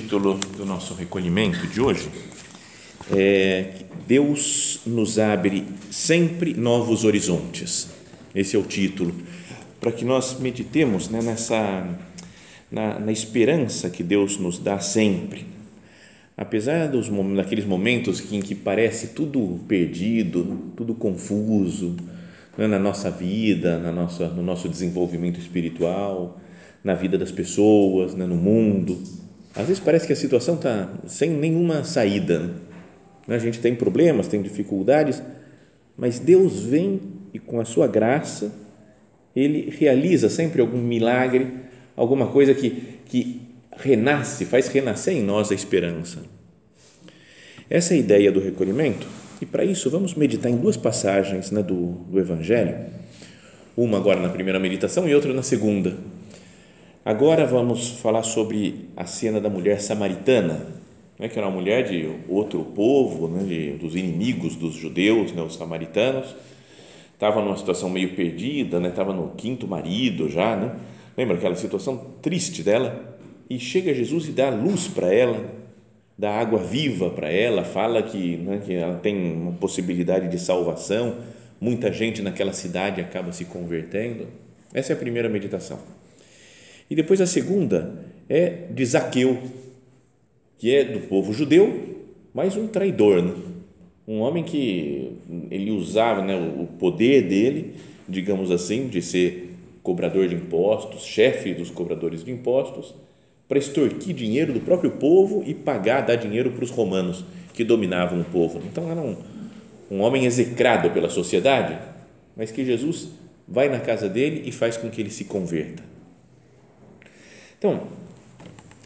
Título do nosso recolhimento de hoje é Deus nos abre sempre novos horizontes. Esse é o título para que nós meditemos né, nessa na, na, esperança que Deus nos dá sempre. Apesar dos daqueles momentos em que parece tudo perdido, tudo confuso né, na nossa vida, na nossa, no nosso desenvolvimento espiritual, na vida das pessoas, né, no mundo, às vezes parece que a situação está sem nenhuma saída. Né? A gente tem problemas, tem dificuldades, mas Deus vem e com a sua graça, Ele realiza sempre algum milagre, alguma coisa que, que renasce, faz renascer em nós a esperança. Essa é a ideia do recolhimento e para isso vamos meditar em duas passagens né, do, do Evangelho, uma agora na primeira meditação e outra na segunda Agora vamos falar sobre a cena da mulher samaritana, né, que era uma mulher de outro povo, né, de, dos inimigos dos judeus, né, os samaritanos. Estava numa situação meio perdida, estava né, no quinto marido já. Né? Lembra aquela situação triste dela? E chega Jesus e dá luz para ela, dá água viva para ela, fala que, né, que ela tem uma possibilidade de salvação. Muita gente naquela cidade acaba se convertendo. Essa é a primeira meditação. E depois a segunda é de Zaqueu, que é do povo judeu, mas um traidor, né? um homem que ele usava né, o poder dele, digamos assim, de ser cobrador de impostos, chefe dos cobradores de impostos, para extorquir dinheiro do próprio povo e pagar, dar dinheiro para os romanos que dominavam o povo. Então era um, um homem execrado pela sociedade, mas que Jesus vai na casa dele e faz com que ele se converta. Então,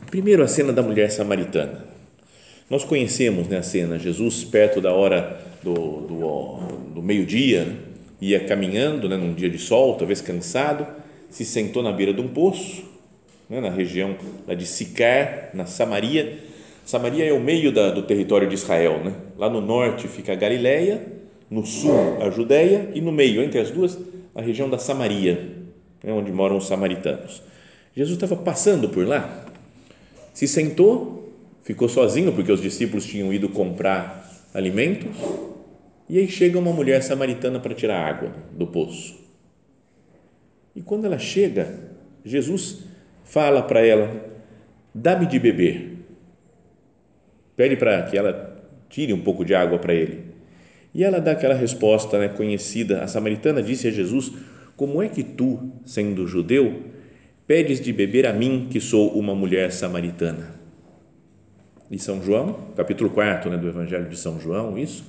primeiro a cena da mulher samaritana. Nós conhecemos né, a cena, Jesus perto da hora do, do, do meio-dia, né, ia caminhando né, num dia de sol, talvez cansado, se sentou na beira de um poço, né, na região lá de Sicar, na Samaria. Samaria é o meio da, do território de Israel. Né? Lá no norte fica a Galileia, no sul a Judéia e no meio, entre as duas, a região da Samaria, né, onde moram os samaritanos. Jesus estava passando por lá, se sentou, ficou sozinho porque os discípulos tinham ido comprar alimentos, e aí chega uma mulher samaritana para tirar água do poço. E quando ela chega, Jesus fala para ela: dá-me de beber. Pede para que ela tire um pouco de água para ele. E ela dá aquela resposta né, conhecida. A samaritana disse a Jesus: Como é que tu, sendo judeu, pedes de beber a mim, que sou uma mulher samaritana. E São João, capítulo 4 né, do Evangelho de São João, isso.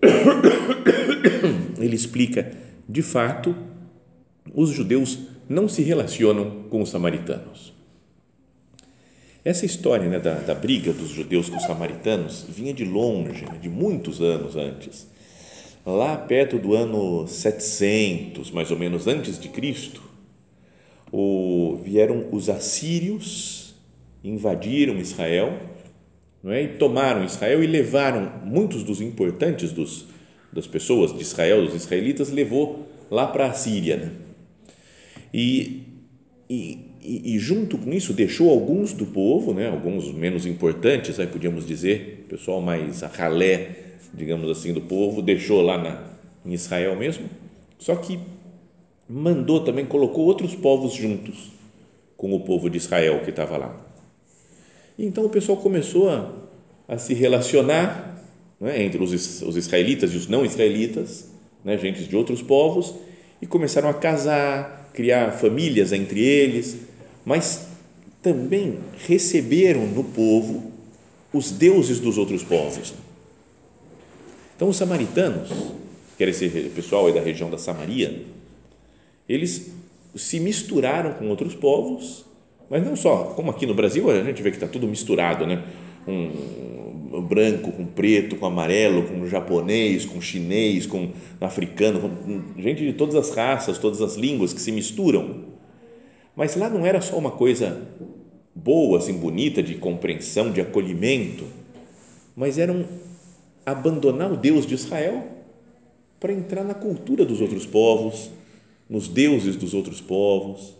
Ele explica, de fato, os judeus não se relacionam com os samaritanos. Essa história né, da, da briga dos judeus com os samaritanos vinha de longe, né, de muitos anos antes. Lá perto do ano 700, mais ou menos antes de Cristo, o, vieram os assírios, invadiram Israel não é? e tomaram Israel e levaram muitos dos importantes dos, das pessoas de Israel, dos israelitas, levou lá para a Síria. Né? E, e, e, junto com isso deixou alguns do povo, né? alguns menos importantes, aí podíamos dizer, pessoal mais a ralé, digamos assim, do povo, deixou lá na, em Israel mesmo, só que mandou também, colocou outros povos juntos com o povo de Israel que estava lá. E então o pessoal começou a, a se relacionar né, entre os, os israelitas e os não israelitas, né, gente de outros povos, e começaram a casar, criar famílias entre eles, mas também receberam no povo os deuses dos outros povos. Então, os samaritanos, que era esse pessoal aí da região da Samaria, eles se misturaram com outros povos, mas não só, como aqui no Brasil, a gente vê que está tudo misturado, né? Um branco com preto, com amarelo, com japonês, com chinês, com africano, com gente de todas as raças, todas as línguas que se misturam. Mas lá não era só uma coisa boa, assim, bonita, de compreensão, de acolhimento, mas era um abandonar o Deus de Israel para entrar na cultura dos outros povos, nos deuses dos outros povos.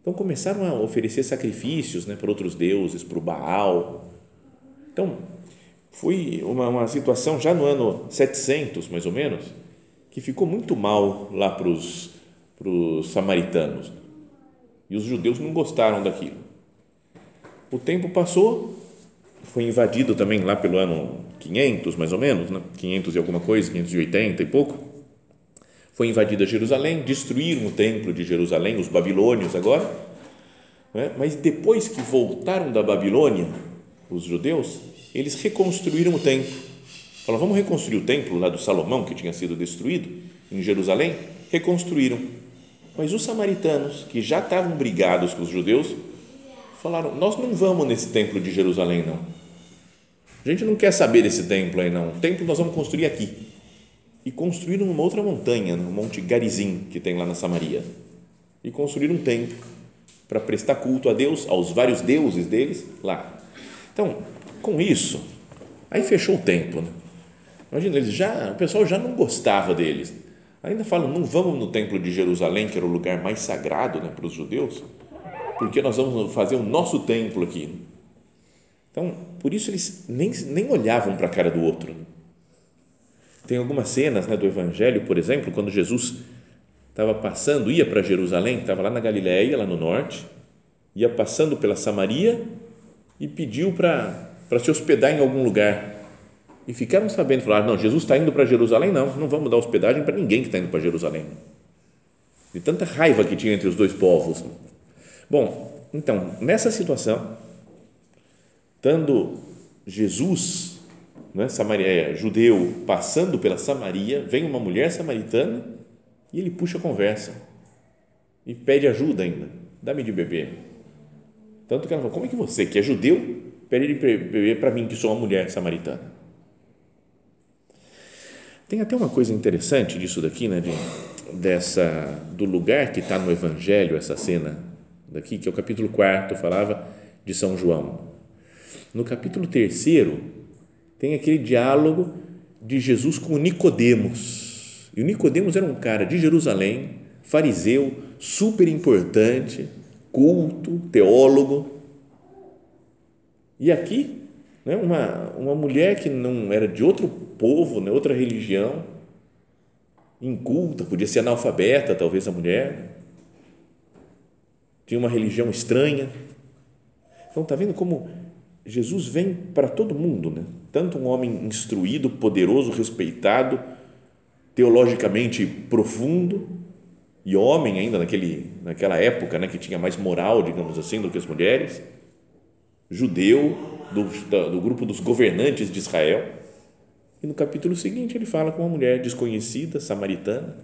Então começaram a oferecer sacrifícios né, para outros deuses, para o Baal. Então foi uma, uma situação já no ano 700, mais ou menos, que ficou muito mal lá para os, para os samaritanos. E os judeus não gostaram daquilo. O tempo passou, foi invadido também lá pelo ano 500, mais ou menos, né? 500 e alguma coisa, 580 e pouco foi invadida Jerusalém, destruíram o templo de Jerusalém, os babilônios agora, né? mas depois que voltaram da Babilônia, os judeus, eles reconstruíram o templo. Falaram, vamos reconstruir o templo lá do Salomão, que tinha sido destruído, em Jerusalém, reconstruíram. Mas os samaritanos, que já estavam brigados com os judeus, falaram, nós não vamos nesse templo de Jerusalém, não. A gente não quer saber desse templo aí, não. O templo nós vamos construir aqui e construíram uma outra montanha, no Monte Garizim, que tem lá na Samaria. E construíram um templo para prestar culto a Deus, aos vários deuses deles lá. Então, com isso, aí fechou o templo. Né? Imagina, eles já, o pessoal já não gostava deles. Ainda falam, não vamos no templo de Jerusalém, que era o lugar mais sagrado né, para os judeus, porque nós vamos fazer o nosso templo aqui. Então, por isso eles nem, nem olhavam para a cara do outro. Tem algumas cenas né, do Evangelho, por exemplo, quando Jesus estava passando, ia para Jerusalém, estava lá na Galiléia, lá no norte, ia passando pela Samaria e pediu para se hospedar em algum lugar. E ficaram sabendo, falaram, não, Jesus está indo para Jerusalém, não, não vamos dar hospedagem para ninguém que está indo para Jerusalém. De tanta raiva que tinha entre os dois povos. Bom, então, nessa situação, estando Jesus né, Samaria, é, judeu passando pela Samaria, vem uma mulher samaritana e ele puxa a conversa e pede ajuda ainda, dá-me de beber. Tanto que ela fala, como é que você, que é judeu, pede de beber para mim, que sou uma mulher samaritana? Tem até uma coisa interessante disso daqui, né, de, dessa, do lugar que está no Evangelho, essa cena daqui, que é o capítulo 4, falava de São João. No capítulo 3, tem aquele diálogo de Jesus com Nicodemos. E o Nicodemos era um cara de Jerusalém, fariseu, super importante, culto, teólogo. E aqui, né, uma, uma mulher que não era de outro povo, né, outra religião, inculta, podia ser analfabeta, talvez a mulher, tinha uma religião estranha. Então, está vendo como Jesus vem para todo mundo, né? tanto um homem instruído, poderoso, respeitado, teologicamente profundo, e homem ainda naquele, naquela época, né, que tinha mais moral, digamos assim, do que as mulheres, judeu, do, do grupo dos governantes de Israel. E no capítulo seguinte ele fala com uma mulher desconhecida, samaritana.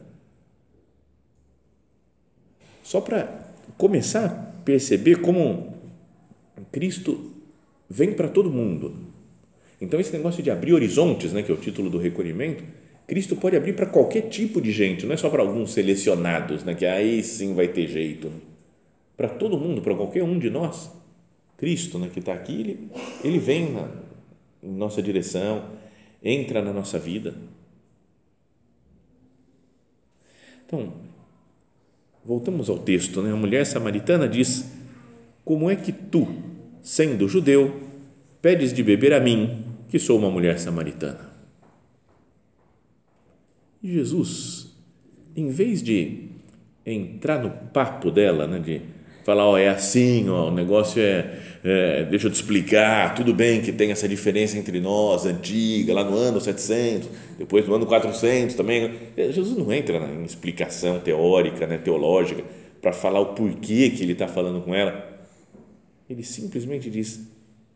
Só para começar a perceber como Cristo vem para todo mundo então, esse negócio de abrir horizontes, né, que é o título do recolhimento, Cristo pode abrir para qualquer tipo de gente, não é só para alguns selecionados, né, que aí sim vai ter jeito. Para todo mundo, para qualquer um de nós. Cristo, né, que está aqui, ele, ele vem na, nossa direção, entra na nossa vida. Então, voltamos ao texto. Né? A mulher samaritana diz: Como é que tu, sendo judeu, pedes de beber a mim, que sou uma mulher samaritana. E Jesus, em vez de entrar no papo dela, né, de falar, ó, é assim, ó, o negócio é, é, deixa eu te explicar, tudo bem que tem essa diferença entre nós, antiga, lá no ano 700, depois no ano 400 também. Jesus não entra em explicação teórica, né, teológica, para falar o porquê que ele está falando com ela. Ele simplesmente diz: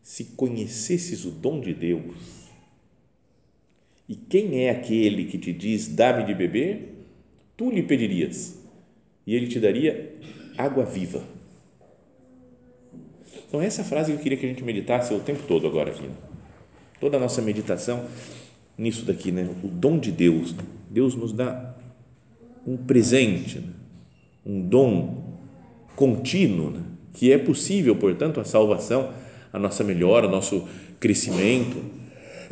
se conhecesses o dom de Deus, e quem é aquele que te diz, dá-me de beber, tu lhe pedirias, e ele te daria água viva. Então, essa frase que eu queria que a gente meditasse o tempo todo agora aqui. Né? Toda a nossa meditação nisso daqui, né? O dom de Deus. Deus nos dá um presente, né? um dom contínuo, né? Que é possível, portanto, a salvação, a nossa melhora, o nosso crescimento.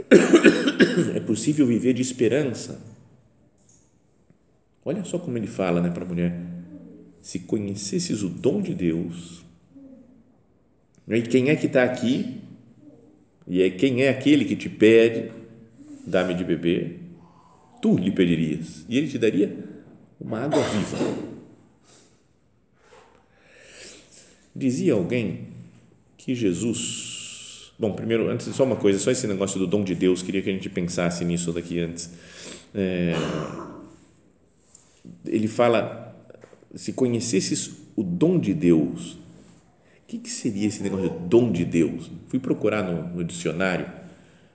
É possível viver de esperança. Olha só como ele fala né, para a mulher: se conhecesses o dom de Deus, e quem é que está aqui, e é quem é aquele que te pede, dá-me de beber, tu lhe pedirias, e ele te daria uma água viva. Dizia alguém que Jesus. Bom, primeiro, antes, só uma coisa, só esse negócio do dom de Deus, queria que a gente pensasse nisso daqui antes. É, ele fala: se conhecesses o dom de Deus, o que, que seria esse negócio de dom de Deus? Fui procurar no, no dicionário,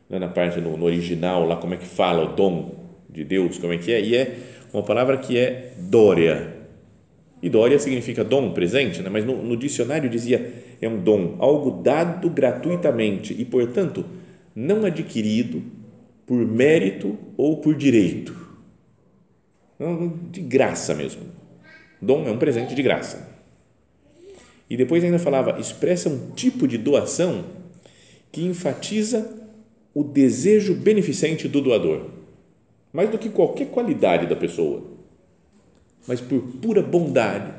né, na parte, no, no original, lá como é que fala o dom de Deus, como é que é, e é uma palavra que é dória e dória significa dom, presente, né? mas no, no dicionário dizia é um dom, algo dado gratuitamente e, portanto, não adquirido por mérito ou por direito. De graça mesmo. Dom é um presente de graça. E depois ainda falava, expressa um tipo de doação que enfatiza o desejo beneficente do doador, mais do que qualquer qualidade da pessoa mas por pura bondade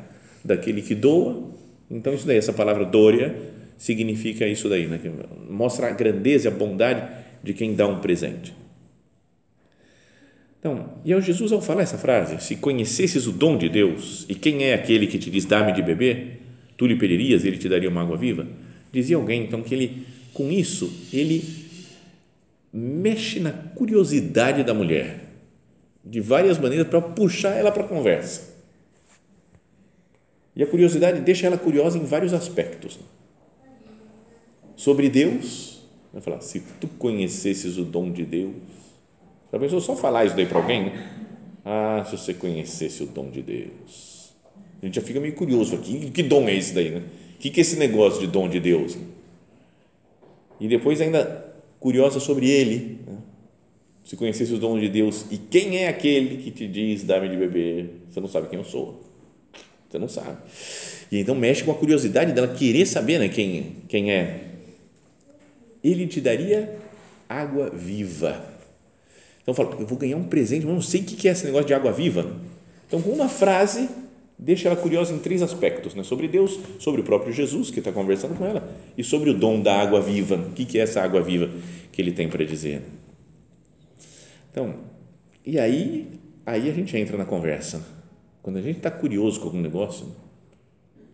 daquele que doa. Então, isso daí, essa palavra dória, significa isso daí, né? Que mostra a grandeza e a bondade de quem dá um presente. Então, e ao Jesus, ao falar essa frase, se conhecesses o dom de Deus e quem é aquele que te diz, dá-me de beber, tu lhe pedirias, ele te daria uma água viva, dizia alguém, então, que ele, com isso, ele mexe na curiosidade da mulher de várias maneiras para puxar ela para a conversa. E a curiosidade deixa ela curiosa em vários aspectos. Sobre Deus, vai falar, se tu conhecesses o dom de Deus, já pensou só falar isso daí para alguém? Né? Ah, se você conhecesse o dom de Deus. A gente já fica meio curioso aqui, que dom é esse daí, né? O que é esse negócio de dom de Deus? E depois ainda curiosa sobre ele, né? Se conhecesse o dom de Deus e quem é aquele que te diz dá-me de beber, você não sabe quem eu sou. Você não sabe. E então mexe com a curiosidade dela querer saber né, quem, quem é. Ele te daria água viva. Então fala, eu vou ganhar um presente, mas não sei o que é esse negócio de água viva. Então, com uma frase, deixa ela curiosa em três aspectos: né? sobre Deus, sobre o próprio Jesus, que está conversando com ela, e sobre o dom da água viva. O que é essa água viva que ele tem para dizer? Então, e aí, aí a gente entra na conversa. Quando a gente está curioso com algum negócio,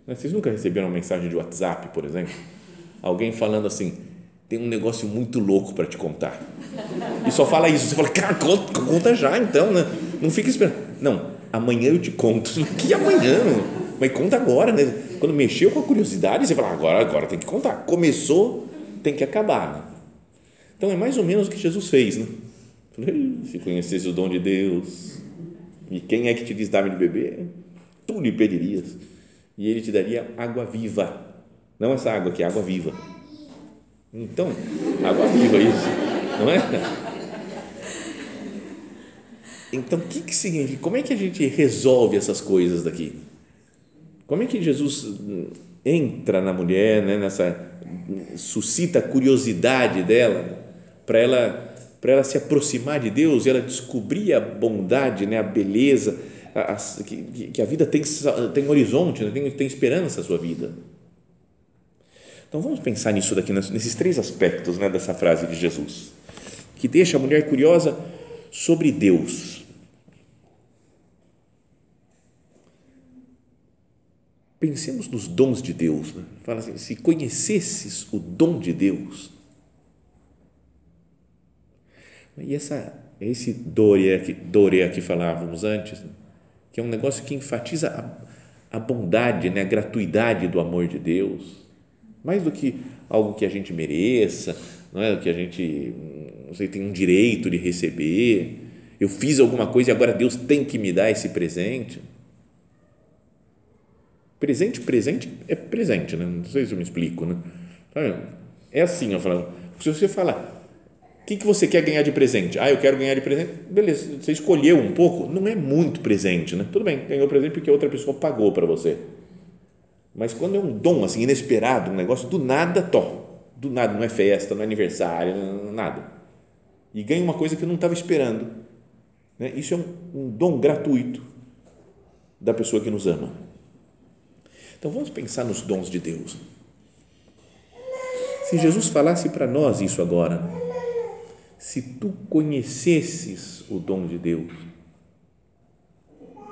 né? vocês nunca receberam uma mensagem de WhatsApp, por exemplo? Alguém falando assim, tem um negócio muito louco para te contar. E só fala isso. Você fala, cara, conta, conta já então, né? Não fica esperando. Não, amanhã eu te conto. Que amanhã? Mas conta agora, né? Quando mexeu com a curiosidade, você fala, agora, agora tem que contar. Começou, tem que acabar. Né? Então é mais ou menos o que Jesus fez, né? Se conhecesse o dom de Deus, e quem é que te diz dar-me de beber? Tu lhe pedirias, e ele te daria água viva. Não essa água aqui, água viva. Então, água viva isso, não é? Então, o que, que significa? Como é que a gente resolve essas coisas daqui? Como é que Jesus entra na mulher, né, nessa suscita a curiosidade dela para ela para ela se aproximar de Deus e ela descobrir a bondade, né, a beleza, a, a, que, que, a vida tem, tem horizonte, né, tem, tem esperança a sua vida. Então vamos pensar nisso daqui, nesses três aspectos né, dessa frase de Jesus, que deixa a mulher curiosa sobre Deus. pensemos nos dons de Deus. Né? Fala assim, se conhecesses o dom de Deus. E essa, esse dorea que, dorea que falávamos antes, né? que é um negócio que enfatiza a, a bondade, né? a gratuidade do amor de Deus, mais do que algo que a gente mereça, não é? que a gente não sei, tem um direito de receber. Eu fiz alguma coisa e agora Deus tem que me dar esse presente. Presente, presente é presente, né? não sei se eu me explico. Né? É assim, eu falo, se você falar, o que, que você quer ganhar de presente? Ah, eu quero ganhar de presente. Beleza, você escolheu um pouco, não é muito presente, né? Tudo bem, ganhou presente porque outra pessoa pagou para você. Mas quando é um dom assim inesperado, um negócio do nada, to, do nada, não é festa, não é aniversário, nada. E ganha uma coisa que eu não estava esperando. Né? Isso é um, um dom gratuito da pessoa que nos ama. Então vamos pensar nos dons de Deus. Se Jesus falasse para nós isso agora, se tu conhecesses o dom de Deus,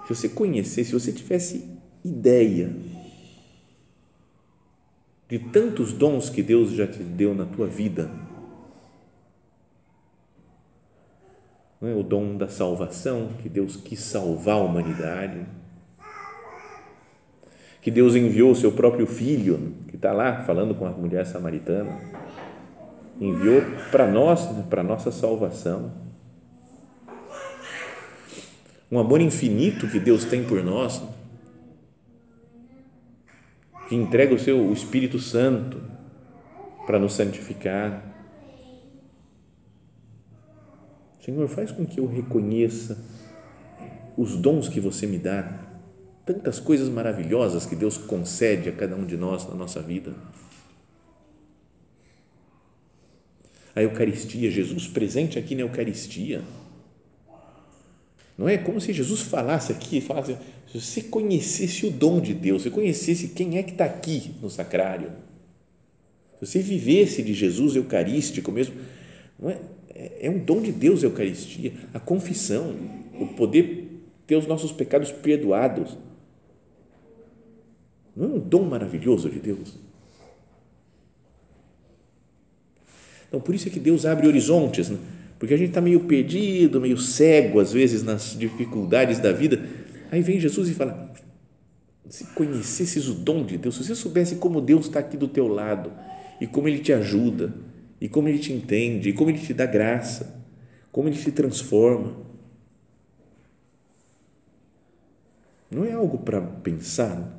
se você conhecesse, se você tivesse ideia de tantos dons que Deus já te deu na tua vida, não é? o dom da salvação, que Deus quis salvar a humanidade, que Deus enviou o seu próprio filho, que está lá falando com a mulher samaritana, enviou para nós, para nossa salvação. Um amor infinito que Deus tem por nós, que entrega o seu o Espírito Santo para nos santificar. Senhor, faz com que eu reconheça os dons que você me dá, tantas coisas maravilhosas que Deus concede a cada um de nós na nossa vida. A Eucaristia, Jesus presente aqui na Eucaristia. Não é como se Jesus falasse aqui, falasse, se você conhecesse o dom de Deus, se conhecesse quem é que está aqui no sacrário, se você vivesse de Jesus eucarístico mesmo, não é? é um dom de Deus a Eucaristia, a confissão, o poder ter os nossos pecados perdoados. Não é um dom maravilhoso de Deus? Então, por isso é que Deus abre horizontes, né? porque a gente está meio perdido, meio cego, às vezes, nas dificuldades da vida. Aí vem Jesus e fala: se conhecesses o dom de Deus, se você soubesse como Deus está aqui do teu lado, e como Ele te ajuda, e como Ele te entende, e como Ele te dá graça, como Ele te transforma. Não é algo para pensar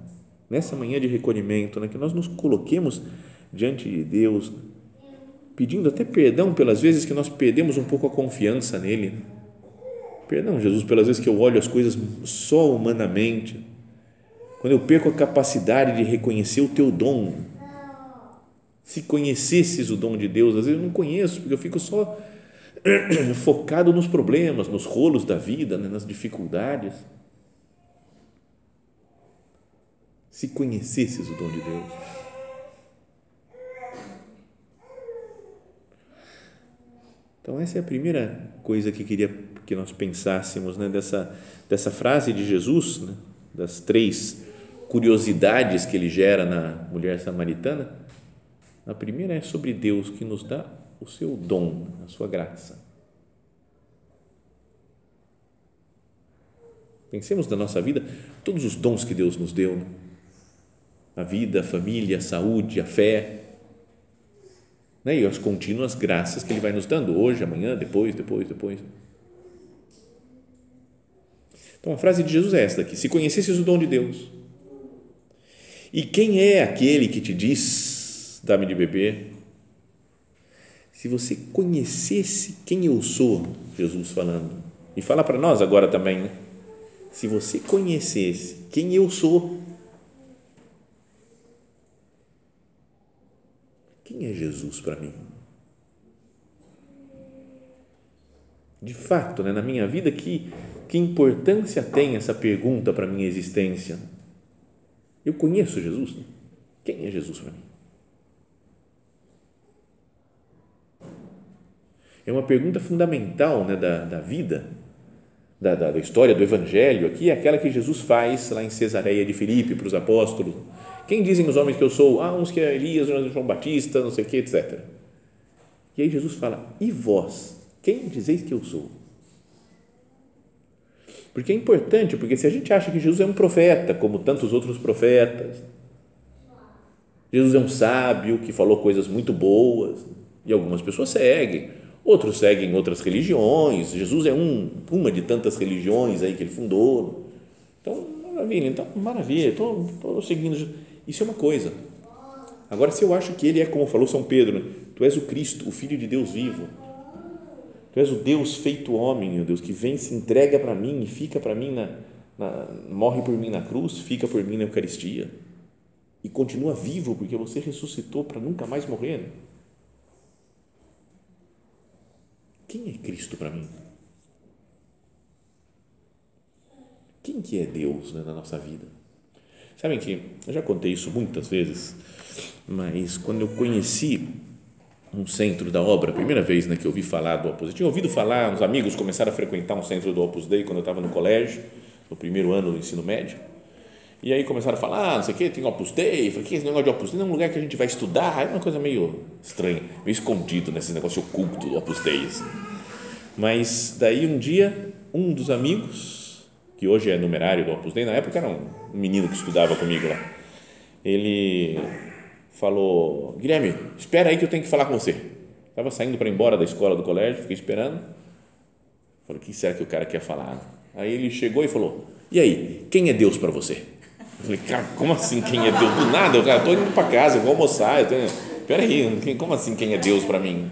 nessa manhã de recolhimento, né? que nós nos coloquemos diante de Deus pedindo até perdão pelas vezes que nós perdemos um pouco a confiança nele. Perdão, Jesus, pelas vezes que eu olho as coisas só humanamente, quando eu perco a capacidade de reconhecer o teu dom. Se conhecesses o dom de Deus, às vezes eu não conheço, porque eu fico só focado nos problemas, nos rolos da vida, né, nas dificuldades. Se conhecesses o dom de Deus. Então, essa é a primeira coisa que queria que nós pensássemos né, dessa, dessa frase de Jesus, né, das três curiosidades que ele gera na mulher samaritana. A primeira é sobre Deus que nos dá o seu dom, a sua graça. Pensemos na nossa vida, todos os dons que Deus nos deu: né? a vida, a família, a saúde, a fé, né? e as contínuas graças que Ele vai nos dando hoje, amanhã, depois, depois, depois. Então a frase de Jesus é esta aqui: se conhecesses o dom de Deus, e quem é aquele que te diz, dá-me de beber? Se você conhecesse quem eu sou, Jesus falando, e fala para nós agora também, né? se você conhecesse quem eu sou, Quem é Jesus para mim? De fato, né, na minha vida, que, que importância tem essa pergunta para a minha existência? Eu conheço Jesus? Quem é Jesus para mim? É uma pergunta fundamental né, da, da vida, da, da, da história do Evangelho aqui é aquela que Jesus faz lá em Cesareia de Filipe para os apóstolos. Quem dizem os homens que eu sou? Ah, uns que é Elias, outros João Batista, não sei o que, etc. E aí Jesus fala: E vós, quem dizeis que eu sou? Porque é importante, porque se a gente acha que Jesus é um profeta, como tantos outros profetas, Jesus é um sábio que falou coisas muito boas, e algumas pessoas seguem, outros seguem outras religiões, Jesus é um, uma de tantas religiões aí que ele fundou. Então, maravilha, então, maravilha, estou seguindo. Isso é uma coisa. Agora, se eu acho que ele é, como falou São Pedro, tu és o Cristo, o Filho de Deus vivo, Tu és o Deus feito homem, meu Deus, que vem, se entrega para mim e fica para mim, na, na, morre por mim na cruz, fica por mim na Eucaristia e continua vivo porque você ressuscitou para nunca mais morrer. Quem é Cristo para mim? Quem que é Deus né, na nossa vida? Sabem que eu já contei isso muitas vezes, mas quando eu conheci um centro da obra, a primeira vez né, que eu ouvi falar do Opus Dei, tinha ouvido falar, uns amigos começaram a frequentar um centro do Opus Dei quando eu estava no colégio, no primeiro ano do ensino médio, e aí começaram a falar, ah, não sei o que, tem Opus Dei, eu falei, que esse negócio de Opus Dei não é um lugar que a gente vai estudar, é uma coisa meio estranha, meio escondido nesse negócio oculto do Opus Dei. Assim. Mas daí um dia, um dos amigos, que hoje é numerário do Opus Dei, na época era um menino que estudava comigo lá, ele falou: Guilherme, espera aí que eu tenho que falar com você. Estava saindo para ir embora da escola do colégio, fiquei esperando. Falei: o que será que o cara quer falar? Aí ele chegou e falou: e aí, quem é Deus para você? Eu falei: cara, como assim quem é Deus? Do nada, eu estou indo para casa, vou almoçar. Espera aí, como assim quem é Deus para mim?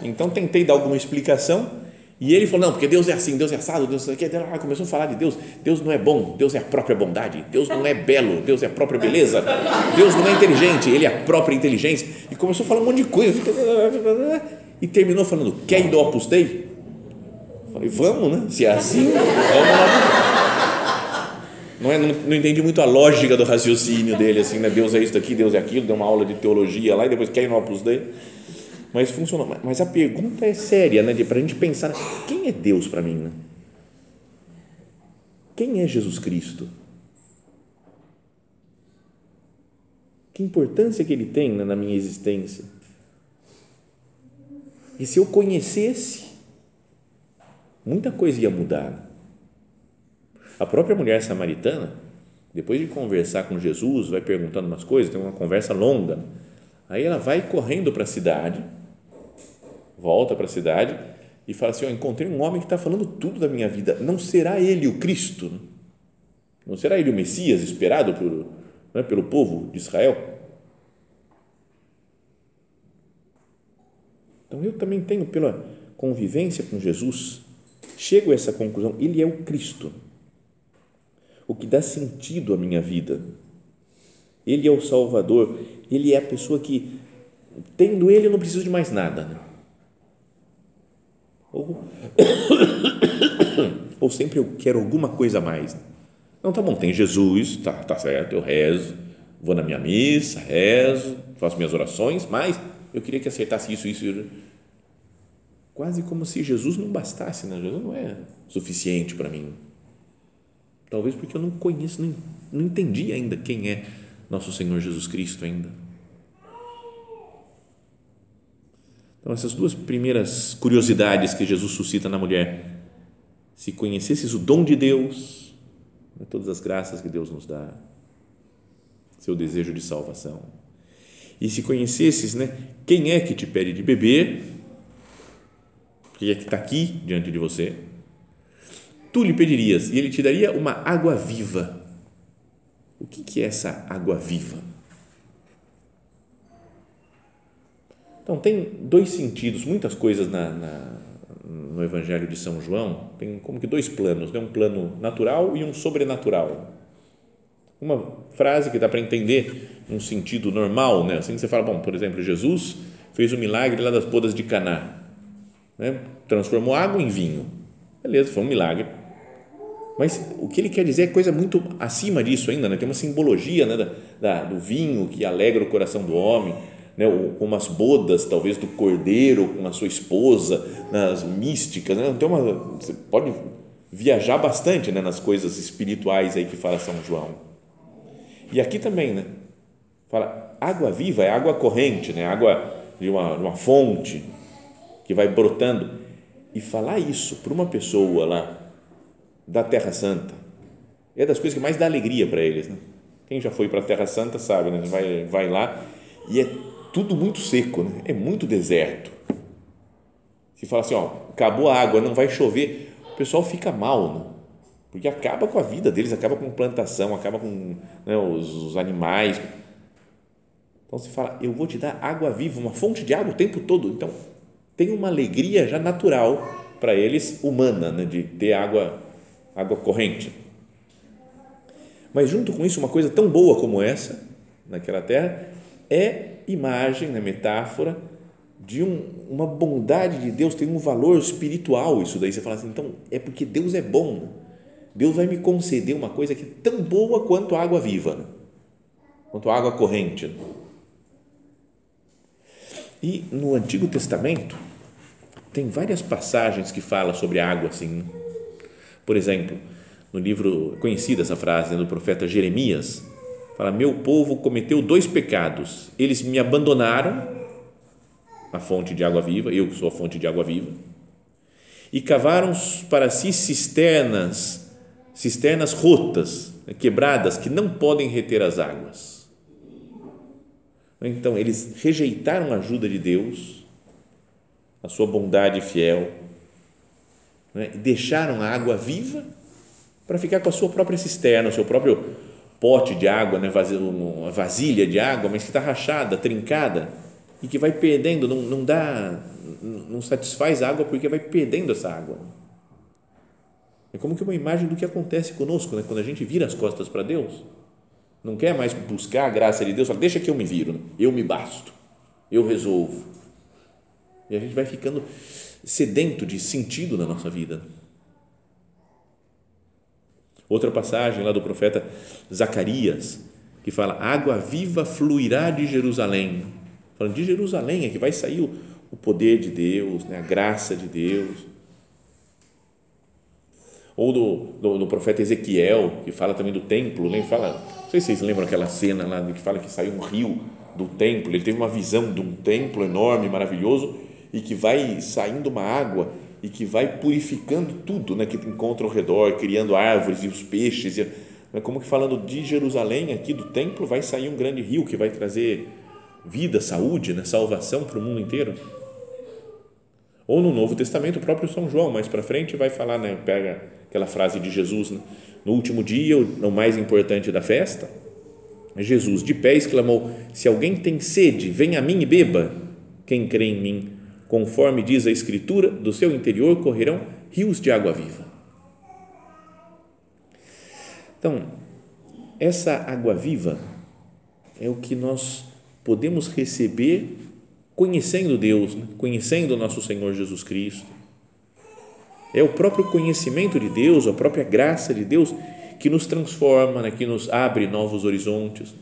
Então tentei dar alguma explicação e ele falou: não, porque Deus é assim, Deus é assado, Deus é aquilo. Ah, começou a falar de Deus. Deus não é bom, Deus é a própria bondade. Deus não é belo, Deus é a própria beleza. Deus não é inteligente, ele é a própria inteligência. E começou a falar um monte de coisa. E terminou falando: quer ir do Opus Dei? Falei: vamos, né? Se é assim, vamos lá. Não, é, não, não, entendi muito a lógica do raciocínio dele, assim, né? Deus é isso daqui, Deus é aquilo. Deu uma aula de teologia lá e depois quer ir no Opus Dei mas funcionou. Mas a pergunta é séria, né? Para a gente pensar: quem é Deus para mim? Né? Quem é Jesus Cristo? Que importância que ele tem na minha existência? E se eu conhecesse, muita coisa ia mudar. A própria mulher samaritana, depois de conversar com Jesus, vai perguntando umas coisas, tem uma conversa longa. Aí ela vai correndo para a cidade volta para a cidade e fala assim: Eu encontrei um homem que está falando tudo da minha vida. Não será ele o Cristo? Não será ele o Messias esperado por, né, pelo povo de Israel? Então eu também tenho, pela convivência com Jesus, chego a essa conclusão: ele é o Cristo, o que dá sentido à minha vida. Ele é o Salvador, ele é a pessoa que, tendo ele, eu não preciso de mais nada. Né? Ou, ou sempre eu quero alguma coisa a mais. Não, tá bom, tem Jesus, tá, tá certo, eu rezo, vou na minha missa, rezo, faço minhas orações, mas eu queria que acertasse isso, isso. Quase como se Jesus não bastasse, né? Jesus não é suficiente para mim. Talvez porque eu não conheço, não, não entendi ainda quem é nosso Senhor Jesus Cristo ainda. Então, essas duas primeiras curiosidades que Jesus suscita na mulher. Se conhecesses o dom de Deus, né, todas as graças que Deus nos dá, seu desejo de salvação. E se conhecesses né, quem é que te pede de beber, quem é que está aqui diante de você, tu lhe pedirias e ele te daria uma água viva. O que, que é essa água viva? Então, tem dois sentidos, muitas coisas na, na, no Evangelho de São João, tem como que dois planos, né? um plano natural e um sobrenatural. Uma frase que dá para entender um sentido normal, né? assim você fala, bom, por exemplo, Jesus fez o milagre lá das bodas de Caná, né? transformou água em vinho, beleza, foi um milagre, mas o que ele quer dizer é coisa muito acima disso ainda, né? tem uma simbologia né? da, da, do vinho que alegra o coração do homem, né, com umas bodas, talvez, do cordeiro com a sua esposa, nas místicas. Né? Então, uma, você pode viajar bastante né, nas coisas espirituais aí que fala São João. E aqui também, né? Fala, água viva é água corrente, né? Água de uma, uma fonte que vai brotando. E falar isso para uma pessoa lá da Terra Santa é das coisas que mais dá alegria para eles, né? Quem já foi para a Terra Santa sabe, né? Vai, vai lá e é tudo muito seco, né? É muito deserto. Se fala assim, ó, acabou a água, não vai chover, o pessoal fica mal, né? porque acaba com a vida deles, acaba com plantação, acaba com né, os, os, animais. Então se fala, eu vou te dar água viva, uma fonte de água o tempo todo. Então tem uma alegria já natural para eles, humana, né, de ter água, água corrente. Mas junto com isso, uma coisa tão boa como essa, naquela terra, é imagem, né, metáfora de um, uma bondade de Deus, tem um valor espiritual isso daí. Você fala assim, então é porque Deus é bom. Deus vai me conceder uma coisa que é tão boa quanto a água viva, né? quanto a água corrente. E no Antigo Testamento tem várias passagens que falam sobre a água assim. Né? Por exemplo, no livro conhecida essa frase né, do profeta Jeremias, fala: "Meu povo cometeu dois pecados. Eles me abandonaram a fonte de água viva, eu que sou a fonte de água viva, e cavaram para si cisternas, cisternas rotas, né, quebradas, que não podem reter as águas. Então, eles rejeitaram a ajuda de Deus, a sua bondade fiel, né, deixaram a água viva para ficar com a sua própria cisterna, o seu próprio pote de água, né, uma vasilha de água, mas que está rachada, trincada e que vai perdendo, não, não dá, não satisfaz a água porque vai perdendo essa água. É como que uma imagem do que acontece conosco, né? quando a gente vira as costas para Deus, não quer mais buscar a graça de Deus, fala, deixa que eu me viro, eu me basto, eu resolvo. E a gente vai ficando sedento de sentido na nossa vida. Outra passagem lá do profeta Zacarias, que fala: Água viva fluirá de Jerusalém Falando de Jerusalém, é que vai sair o, o poder de Deus, né, a graça de Deus. Ou do, do, do, profeta Ezequiel, que fala também do templo, lembra? Fala, não sei se vocês lembram aquela cena lá que fala que saiu um rio do templo, ele teve uma visão de um templo enorme, maravilhoso, e que vai saindo uma água e que vai purificando tudo né, que encontra ao redor, criando árvores e os peixes. E, né, como que falando de Jerusalém, aqui do templo, vai sair um grande rio que vai trazer vida, saúde, né? salvação para o mundo inteiro. Ou no Novo Testamento, o próprio São João, mais para frente, vai falar, né? pega aquela frase de Jesus, né? no último dia, o mais importante da festa, Jesus, de pé, exclamou: Se alguém tem sede, venha a mim e beba. Quem crê em mim, conforme diz a Escritura, do seu interior correrão rios de água viva. Então, essa água viva é o que nós podemos receber conhecendo Deus, né? conhecendo nosso Senhor Jesus Cristo. É o próprio conhecimento de Deus, a própria graça de Deus que nos transforma, né? que nos abre novos horizontes.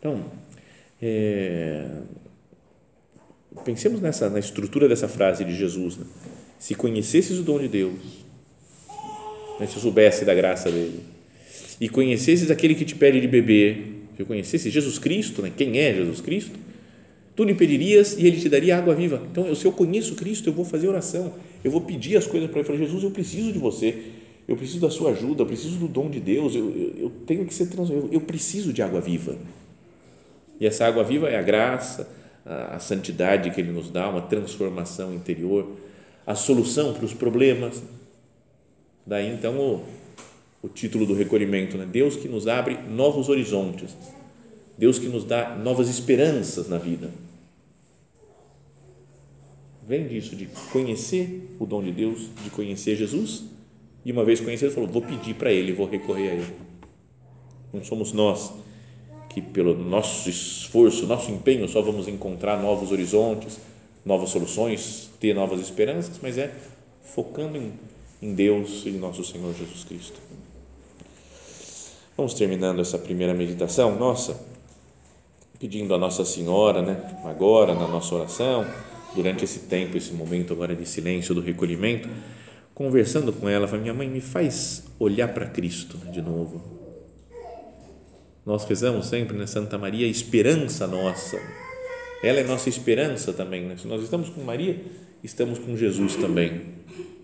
Então, é, pensemos nessa na estrutura dessa frase de Jesus. Né? Se conhecesses o dom de Deus, né? se soubesse da graça dele, e conhecesses aquele que te pede de beber, se conhecesse Jesus Cristo, né, quem é Jesus Cristo, tu lhe pedirias e ele te daria água viva. Então, se eu conheço Cristo, eu vou fazer oração, eu vou pedir as coisas para ele. Falar, Jesus, eu preciso de você, eu preciso da sua ajuda, eu preciso do dom de Deus, eu, eu, eu tenho que ser transformado, eu, eu preciso de água viva. E essa água viva é a graça, a, santidade que ele nos dá, uma transformação interior, a solução para os problemas. Daí, então, o o título do recolhimento, né? Deus que nos abre novos horizontes, Deus que nos dá novas esperanças na vida. Vem disso, de conhecer o dom de Deus, de conhecer Jesus, e uma vez conhecido, falou: vou pedir para Ele, vou recorrer a Ele. Não somos nós que, pelo nosso esforço, nosso empenho, só vamos encontrar novos horizontes, novas soluções, ter novas esperanças, mas é focando em, em Deus e em nosso Senhor Jesus Cristo. Vamos terminando essa primeira meditação nossa, pedindo a Nossa Senhora, né, agora na nossa oração, durante esse tempo, esse momento agora de silêncio do recolhimento, conversando com ela, falei, minha mãe, me faz olhar para Cristo de novo. Nós rezamos sempre na Santa Maria, esperança nossa. Ela é nossa esperança também. Né? Se nós estamos com Maria, estamos com Jesus também.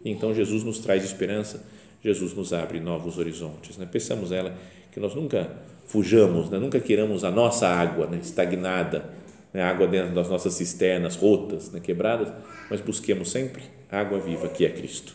Então Jesus nos traz esperança, Jesus nos abre novos horizontes. Né? Pensamos ela que nós nunca fujamos, né? nunca queiramos a nossa água né? estagnada, né? água dentro das nossas cisternas rotas, né? quebradas, mas busquemos sempre a água viva que é Cristo.